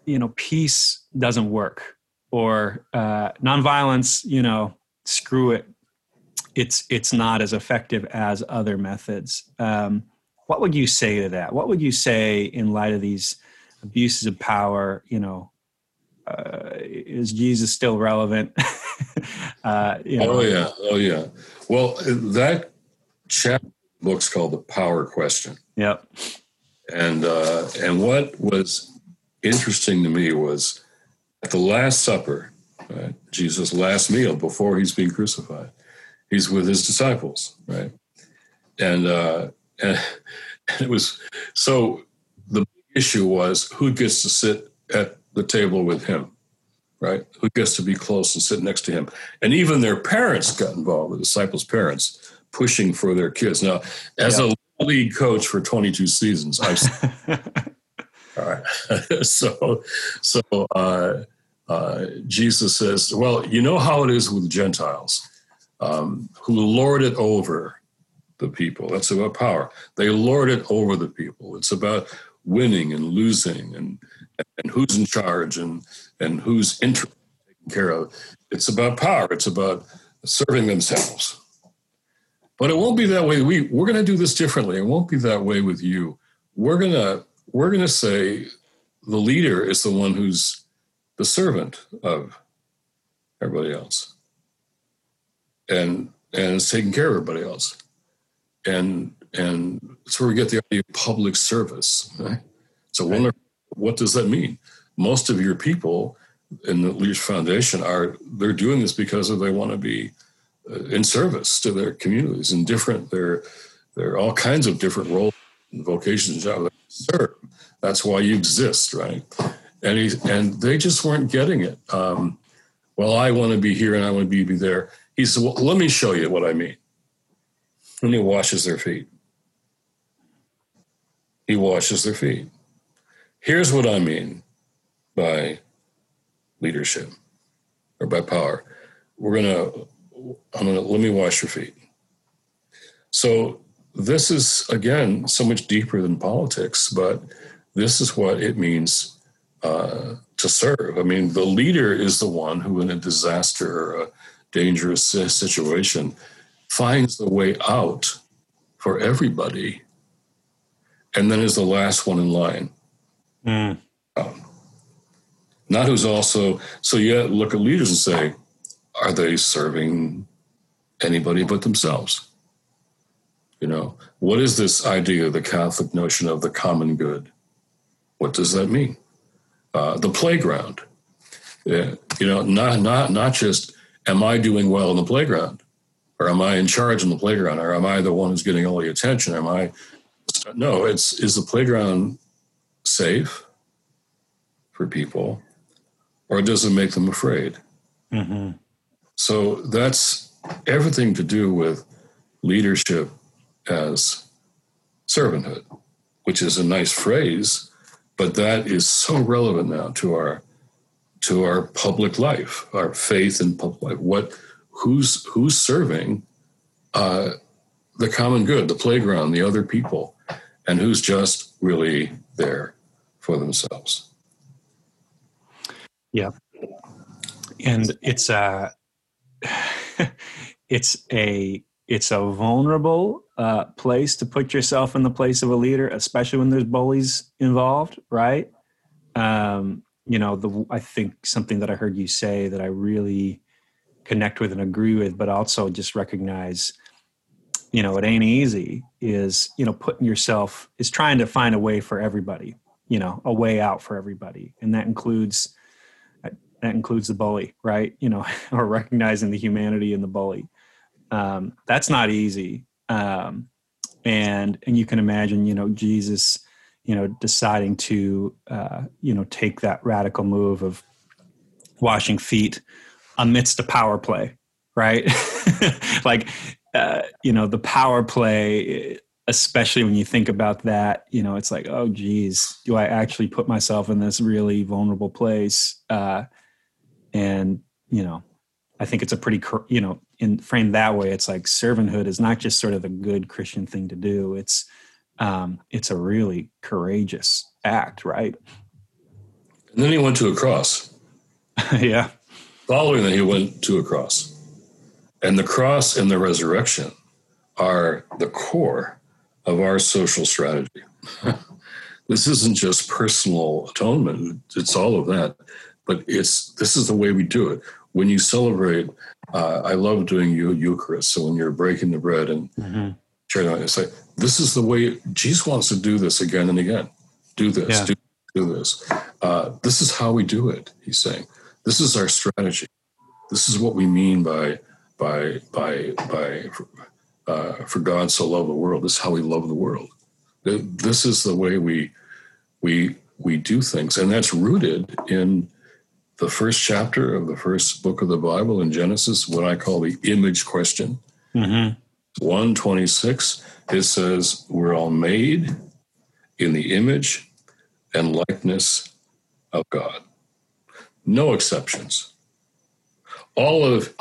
Speaker 4: you know peace doesn't work or uh, nonviolence, you know, screw it. It's it's not as effective as other methods. Um, what would you say to that? What would you say in light of these abuses of power? You know, uh, is Jesus still relevant?
Speaker 3: uh, you know. Oh yeah, oh yeah. Well, that chapter book's called the Power Question.
Speaker 4: Yep.
Speaker 3: And uh, and what was interesting to me was at the Last Supper, right, Jesus' last meal before he's being crucified, he's with his disciples, right? And uh, and it was so the issue was who gets to sit at the table with him, right? Who gets to be close and sit next to him? And even their parents got involved, the disciples' parents, pushing for their kids. Now, as yeah. a lead coach for 22 seasons, I've all right. so, so uh, uh, Jesus says, "Well, you know how it is with Gentiles, um, who lord it over the people. That's about power. They lord it over the people. It's about winning and losing, and and who's in charge, and and who's taken care of. It's about power. It's about serving themselves." But it won't be that way. We we're going to do this differently. It won't be that way with you. We're gonna we're gonna say the leader is the one who's the servant of everybody else, and and is taking care of everybody else, and and that's where we get the idea of public service. Right? So right. wonder what does that mean? Most of your people in the Leadership Foundation are they're doing this because they want to be uh, in service to their communities and different they're there are all kinds of different roles and vocations and jobs serve that's why you exist right and he and they just weren't getting it um, well i want to be here and i want to be, be there he says, well let me show you what i mean and he washes their feet he washes their feet here's what i mean by leadership or by power we're going to I'm gonna let me wash your feet. So this is again so much deeper than politics, but this is what it means uh, to serve. I mean, the leader is the one who, in a disaster or a dangerous situation, finds the way out for everybody, and then is the last one in line. Mm. Um, not who's also so. You look at leaders and say, are they serving anybody but themselves? You know, what is this idea, the Catholic notion of the common good? What does that mean? Uh, the playground. Yeah, you know, not not not just am I doing well in the playground, or am I in charge in the playground, or am I the one who's getting all the attention? Am I? No, it's is the playground safe for people, or does it make them afraid? Mm-hmm. So that's everything to do with leadership as servanthood, which is a nice phrase, but that is so relevant now to our to our public life, our faith in public life. What who's who's serving uh, the common good, the playground, the other people, and who's just really there for themselves.
Speaker 4: Yeah, and it's a it's a it's a vulnerable uh, place to put yourself in the place of a leader, especially when there's bullies involved, right? Um, you know, the I think something that I heard you say that I really connect with and agree with, but also just recognize, you know, it ain't easy. Is you know putting yourself is trying to find a way for everybody, you know, a way out for everybody, and that includes that includes the bully, right? You know, or recognizing the humanity in the bully. Um, that's not easy. Um, and and you can imagine, you know, Jesus, you know, deciding to, uh, you know, take that radical move of washing feet amidst a power play, right? like, uh, you know, the power play especially when you think about that you know it's like oh geez do i actually put myself in this really vulnerable place uh, and you know i think it's a pretty you know in framed that way it's like servanthood is not just sort of a good christian thing to do it's um it's a really courageous act right
Speaker 3: and then he went to a cross
Speaker 4: yeah
Speaker 3: Following that, he went to a cross. And the cross and the resurrection are the core of our social strategy. this isn't just personal atonement, it's all of that. But it's this is the way we do it. When you celebrate, uh, I love doing Eucharist. So when you're breaking the bread and mm-hmm. sharing it, it's like, this is the way Jesus wants to do this again and again. Do this, yeah. do, do this. Uh, this is how we do it, he's saying. This is our strategy. This is what we mean by by by by uh, for God so loved the world. This is how we love the world. This is the way we we we do things, and that's rooted in the first chapter of the first book of the Bible in Genesis, what I call the image question. Mm-hmm. 126, it says, We're all made in the image and likeness of God. No exceptions. All of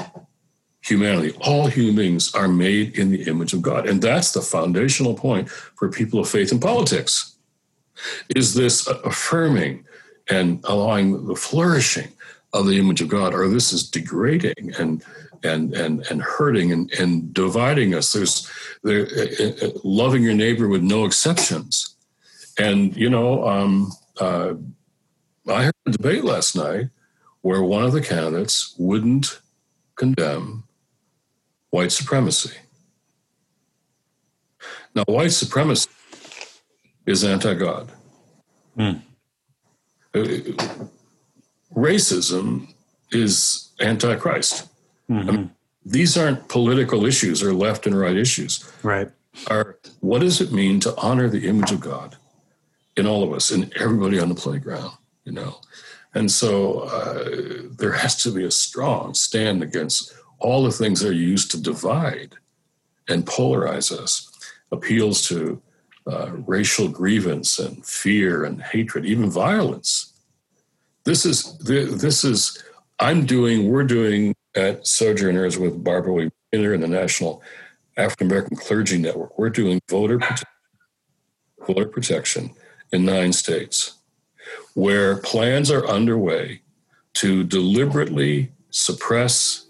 Speaker 3: humanity, all human beings are made in the image of God. And that's the foundational point for people of faith in politics. Is this affirming and allowing the flourishing of the image of God, or this is degrading and and and and hurting and, and dividing us. There's there uh, uh, loving your neighbor with no exceptions, and you know um, uh, I heard a debate last night where one of the candidates wouldn't condemn white supremacy. Now, white supremacy is anti-God. Mm. Racism is anti-Christ. Mm-hmm. I mean, these aren't political issues or left and right issues.
Speaker 4: Right.
Speaker 3: Are what does it mean to honor the image of God in all of us and everybody on the playground? You know, and so uh, there has to be a strong stand against all the things that are used to divide and polarize us. Appeals to uh, racial grievance and fear and hatred, even violence. This is this is I'm doing. We're doing at Sojourners with Barbara Williams and the National African American Clergy Network. We're doing voter protection, voter protection in nine states, where plans are underway to deliberately suppress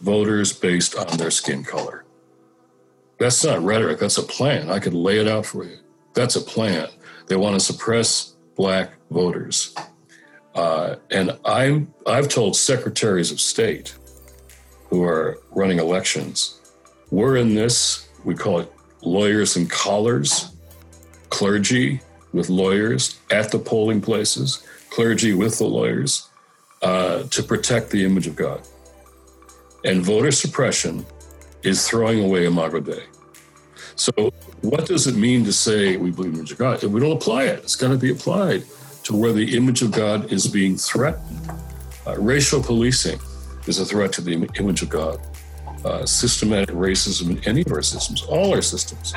Speaker 3: voters based on their skin color. That's not rhetoric, that's a plan. I could lay it out for you. That's a plan. They want to suppress black voters. Uh, and I'm, I've told secretaries of state who are running elections, we're in this, we call it lawyers and collars, clergy with lawyers at the polling places, clergy with the lawyers, uh, to protect the image of God. And voter suppression is throwing away Imago Dei. So, what does it mean to say we believe in God? If we don't apply it, it's got to be applied to where the image of God is being threatened. Uh, racial policing is a threat to the image of God. Uh, systematic racism in any of our systems, all our systems.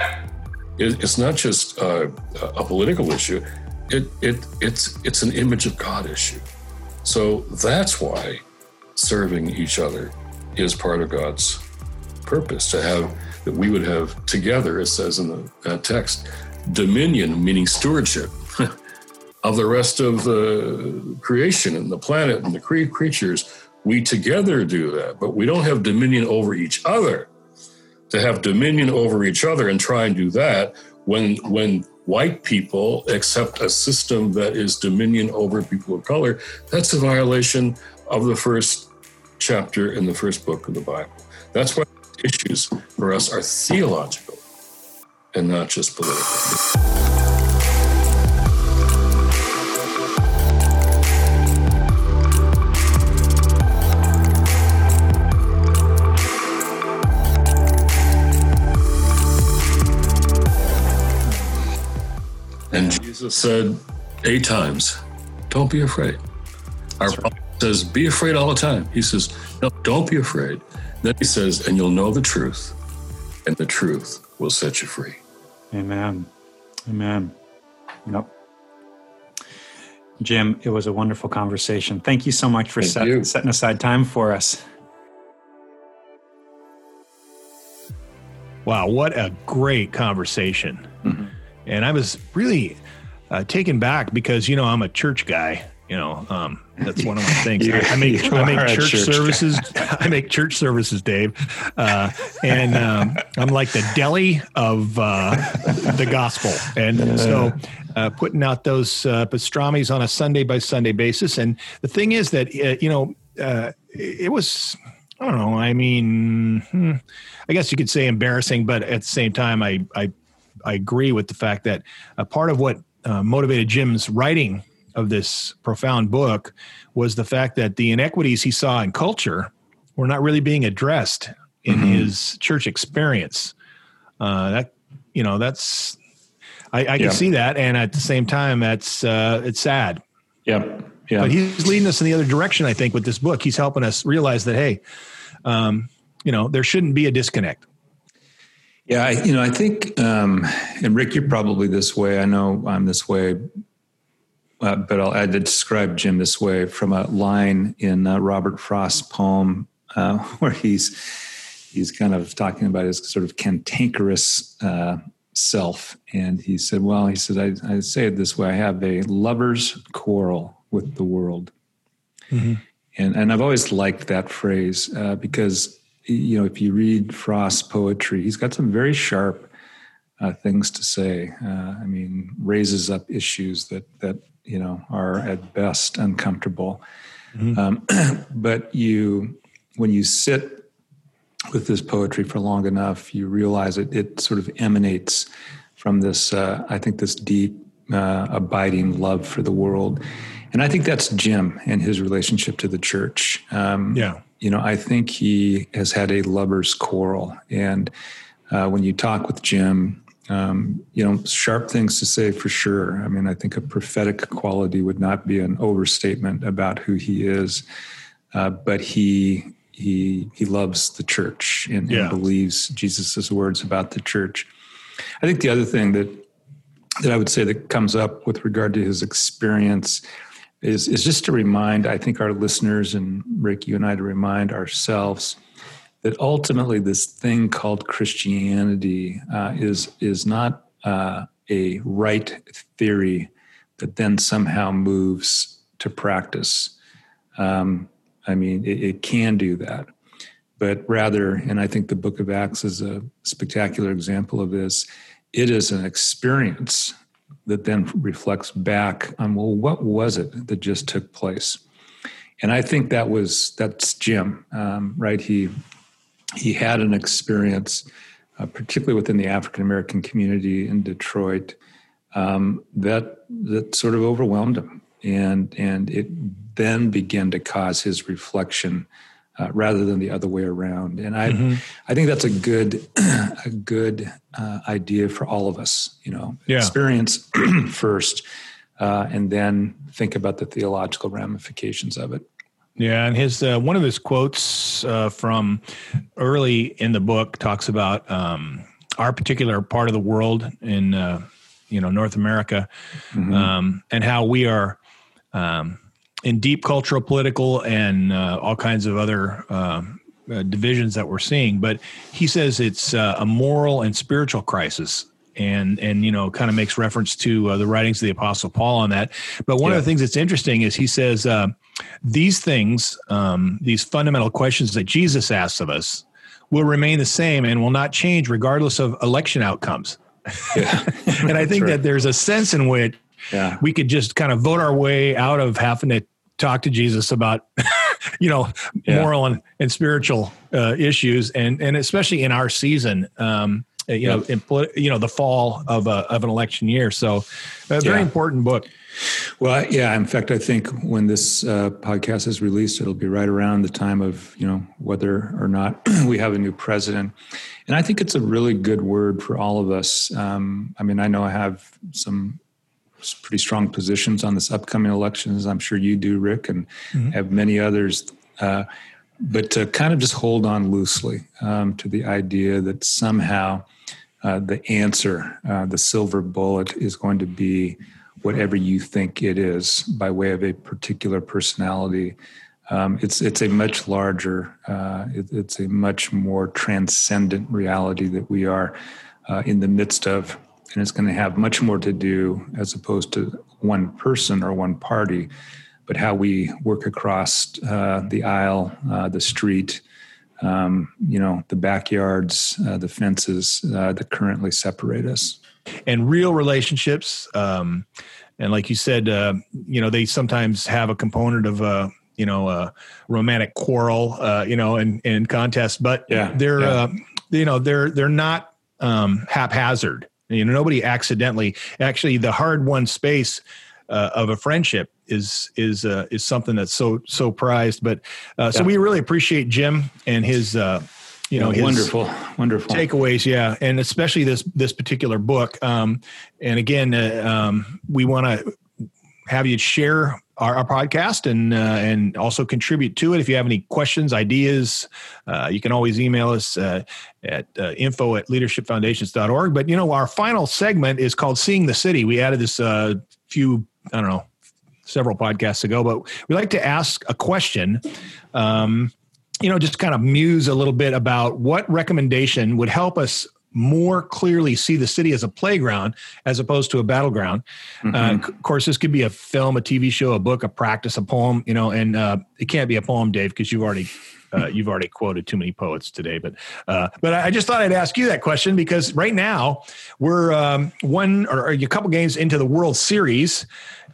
Speaker 3: It, it's not just uh, a political issue. It, it, it's, it's an image of God issue. So that's why serving each other is part of God's purpose to have that we would have together, it says in the uh, text, dominion, meaning stewardship of the rest of the creation and the planet and the cre- creatures. We together do that, but we don't have dominion over each other. To have dominion over each other and try and do that when when white people accept a system that is dominion over people of color, that's a violation of the first chapter in the first book of the Bible. That's why issues for us are theological and not just political. Jesus said eight times, Don't be afraid. Our right. says, Be afraid all the time. He says, No, don't be afraid. Then he says, And you'll know the truth, and the truth will set you free.
Speaker 4: Amen. Amen. Yep. Jim, it was a wonderful conversation. Thank you so much for set, setting aside time for us.
Speaker 1: Wow, what a great conversation. Mm-hmm. And I was really uh, taken back because you know I'm a church guy, You know, um, that's one of my things. I, I make I make church, church, services. I make church services, Dave, uh, and um, I'm like the deli of uh, the gospel. And so, uh, putting out those uh, pastrami's on a Sunday by Sunday basis. And the thing is that uh, you know, uh, it was. I don't know. I mean, hmm, I guess you could say embarrassing, but at the same time, I I, I agree with the fact that a part of what motivated Jim's writing of this profound book was the fact that the inequities he saw in culture were not really being addressed in mm-hmm. his church experience. Uh, that you know, that's I, I can yeah. see that, and at the same time, that's uh, it's sad.
Speaker 2: Yep. Yeah.
Speaker 1: But he's leading us in the other direction. I think with this book, he's helping us realize that hey, um, you know, there shouldn't be a disconnect.
Speaker 2: Yeah, I, you know, I think, um, and Rick, you're probably this way. I know I'm this way uh, but I'll add to describe Jim this way from a line in uh, Robert Frost's poem uh, where he's he's kind of talking about his sort of cantankerous uh, self, and he said, "Well, he said I, I, say it this way: I have a lover's quarrel with the world." Mm-hmm. And, and I've always liked that phrase uh, because you know if you read Frost's poetry, he's got some very sharp uh, things to say. Uh, I mean, raises up issues that that you know are at best uncomfortable. Mm-hmm. Um, but you, when you sit with this poetry for long enough, you realize it. It sort of emanates from this. Uh, I think this deep, uh, abiding love for the world, and I think that's Jim and his relationship to the church. Um,
Speaker 1: yeah,
Speaker 2: you know, I think he has had a lover's quarrel, and uh, when you talk with Jim, um, you know, sharp things to say for sure. I mean, I think a prophetic quality would not be an overstatement about who he is, uh, but he he he loves the church and, yeah. and believes Jesus's words about the church. I think the other thing that that I would say that comes up with regard to his experience is is just to remind I think our listeners and Rick, you and I to remind ourselves that ultimately this thing called Christianity uh, is is not uh, a right theory that then somehow moves to practice. Um, I mean, it, it, can do that, but rather, and I think the Book of Acts is a spectacular example of this. It is an experience that then reflects back on well, what was it that just took place? And I think that was that's Jim, um, right? He he had an experience, uh, particularly within the African American community in Detroit, um, that that sort of overwhelmed him, and and it then began to cause his reflection. Uh, rather than the other way around, and I, mm-hmm. I think that's a good, a good uh, idea for all of us. You know, yeah. experience first, uh, and then think about the theological ramifications of it.
Speaker 1: Yeah, and his uh, one of his quotes uh, from early in the book talks about um, our particular part of the world in uh, you know North America, mm-hmm. um, and how we are um, in deep cultural, political, and uh, all kinds of other um, uh, divisions that we're seeing. But he says it's uh, a moral and spiritual crisis and and you know kind of makes reference to uh, the writings of the apostle paul on that but one yeah. of the things that's interesting is he says uh, these things um, these fundamental questions that jesus asks of us will remain the same and will not change regardless of election outcomes yeah. and i think right. that there's a sense in which yeah. we could just kind of vote our way out of having to talk to jesus about you know yeah. moral and, and spiritual uh, issues and and especially in our season um, uh, you know, in, you know, the fall of a, of an election year. So, a very yeah. important book.
Speaker 2: Well, yeah. In fact, I think when this uh, podcast is released, it'll be right around the time of you know whether or not we have a new president, and I think it's a really good word for all of us. Um, I mean, I know I have some pretty strong positions on this upcoming election, as I'm sure you do, Rick, and mm-hmm. have many others. Uh, but to kind of just hold on loosely um, to the idea that somehow uh, the answer, uh, the silver bullet, is going to be whatever you think it is by way of a particular personality. Um, it's it's a much larger, uh, it, it's a much more transcendent reality that we are uh, in the midst of, and it's going to have much more to do as opposed to one person or one party. but how we work across uh, the aisle, uh, the street, um, you know, the backyards, uh, the fences uh, that currently separate us.
Speaker 1: And real relationships. Um, and like you said, uh, you know, they sometimes have a component of a, you know, a romantic quarrel, uh, you know, and in, in contest, but
Speaker 2: yeah,
Speaker 1: they're,
Speaker 2: yeah.
Speaker 1: Uh, you know, they're, they're not um, haphazard. You know, nobody accidentally, actually the hard won space uh, of a friendship is is uh, is something that's so so prized. But uh, so
Speaker 2: Yeah.
Speaker 1: we really appreciate Jim and his uh, you know his
Speaker 2: wonderful, wonderful.
Speaker 1: takeaways. Yeah, and especially this this particular book. Um, and again, uh, um, we want to have you share our, our podcast and uh, and also contribute to it. If you have any questions, ideas, uh, you can always email us uh, at uh, info at leadershipfoundations.org. But you know, our final segment is called "Seeing the City." We added this uh, few, I don't know, several podcasts ago, but we like to ask a question. Um, you know, just kind of muse a little bit about what recommendation would help us more clearly see the city as a playground as opposed to a battleground. Uh,
Speaker 2: Mhm.
Speaker 1: c- of course, this could be a film, a TV show, a book, a practice, a poem. You know, and uh, it can't be a poem, Dave, because you've already uh, you've already quoted too many poets today. But uh, but I I just thought I'd ask you that question because right now we're um, one or a couple games into the World Series,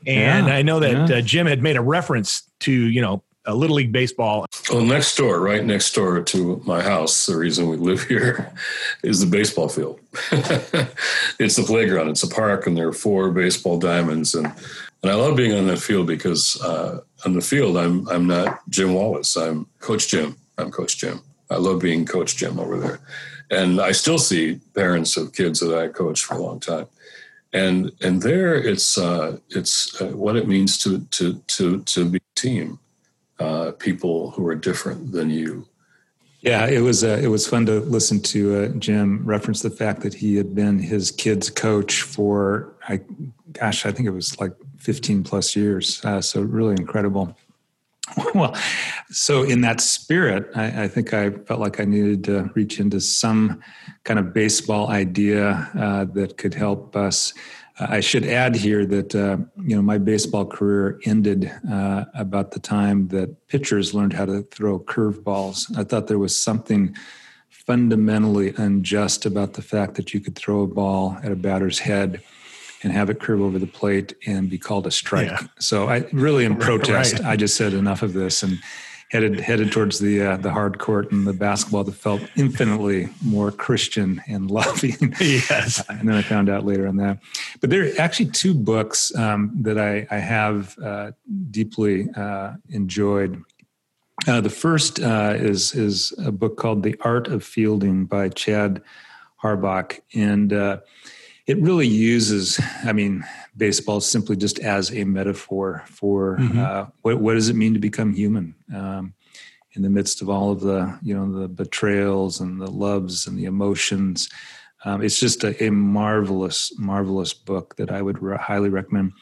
Speaker 1: and
Speaker 2: Yeah,
Speaker 1: I know that
Speaker 2: yeah.
Speaker 1: uh, Jim had made a reference to you know. A little league baseball.
Speaker 3: Well, next door, right next door to my house, the reason we live here is the baseball field. it's the playground, it's a park, and there are four baseball diamonds. And, and I love being on that field because uh, on the field, I'm, I'm not Jim Wallis, I'm Coach Jim. I'm Coach Jim. I love being Coach Jim over there. And I still see parents of kids that I coached for a long time. And and there, it's uh, it's uh, what it means to to to to be team uh, people who are different than you.
Speaker 2: Yeah, it was uh, it was fun to listen to uh, Jim reference the fact that he had been his kid's coach for, I, gosh, I think it was like 15 plus years. Uh, so really incredible. Well, so in that spirit, I, I think I felt like I needed to reach into some kind of baseball idea uh, that could help us. I should add here that uh, you know my baseball career ended uh, about the time that pitchers learned how to throw curveballs. I thought there was something fundamentally unjust about the fact that you could throw a ball at a batter's head and have it curve over the plate and be called a strike.
Speaker 1: Yeah.
Speaker 2: So I really in protest,
Speaker 1: right.
Speaker 2: I just said enough of this and headed headed towards the uh, the hard court and the basketball that felt infinitely more Christian and loving.
Speaker 1: yes.
Speaker 2: and then I found out later on that. But there are actually two books um, that I, I have uh, deeply uh, enjoyed. Uh, the first uh, is is a book called The Art of Fielding by Chad Harbach, and uh, it really uses, I mean, baseball simply just as a metaphor for
Speaker 1: Mhm.
Speaker 2: uh, what what does it mean to become human. Um, in the midst of all of the, you know, the betrayals and the loves and the emotions, um, it's just a, a marvelous, marvelous book that I would re- highly recommend.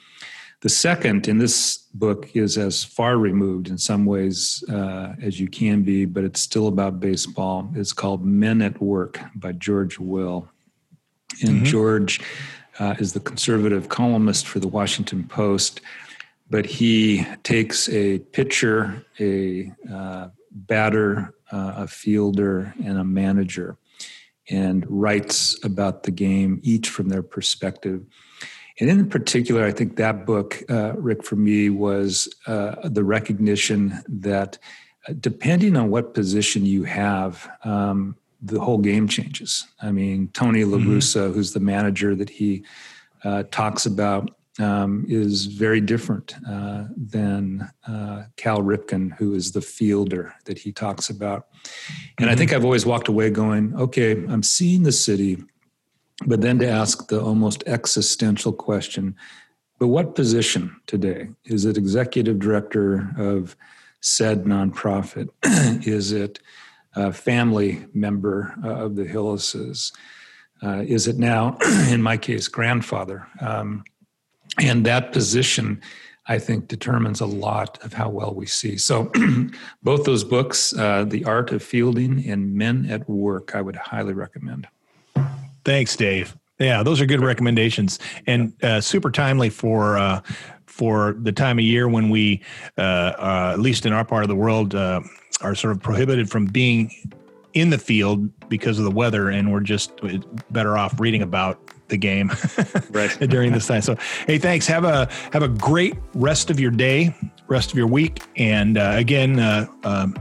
Speaker 2: The second in this book is as far removed in some ways uh, as you can be, but it's still about baseball. It's called Men at Work by George Will. And
Speaker 1: Mhm.
Speaker 2: George uh, is the conservative columnist for the Washington Post, but he takes a pitcher, a uh, batter, uh, a fielder, and a manager and writes about the game, each from their perspective. And in particular, I think that book, uh, Rick, for me, was uh, the recognition that uh, depending on what position you have, um, the whole game changes. I mean, Tony La Russa, who's the manager that he uh, talks about, um, is very different uh, than uh, Cal Ripken, who is the fielder that he talks about. And I think I've always walked away going, okay, I'm seeing the city, but then to ask the almost existential question, but what position today? Is it executive director of said nonprofit? is it a family member uh, of the Hillises? Uh, is it now, in my case, grandfather? Um, and that position, I think, determines a lot of how well we see. So, both those books, uh, The Art of Fielding and Men at Work, I would highly recommend.
Speaker 1: Thanks, Dave. Yeah, those are good recommendations and uh, super timely for uh, for the time of year when we, uh, uh, at least in our part of the world, uh, are sort of prohibited from being in the field because of the weather, and we're just better off reading about the game
Speaker 2: right
Speaker 1: during this time. So, hey, thanks. Have a have a great rest of your day, rest of your week, and uh, again, uh, um,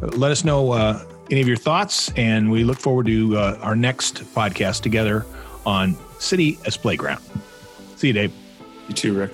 Speaker 1: let us know uh, any of your thoughts, and we look forward to uh, our next podcast together on City as Playground. See you, Dave.
Speaker 2: You too, Rick.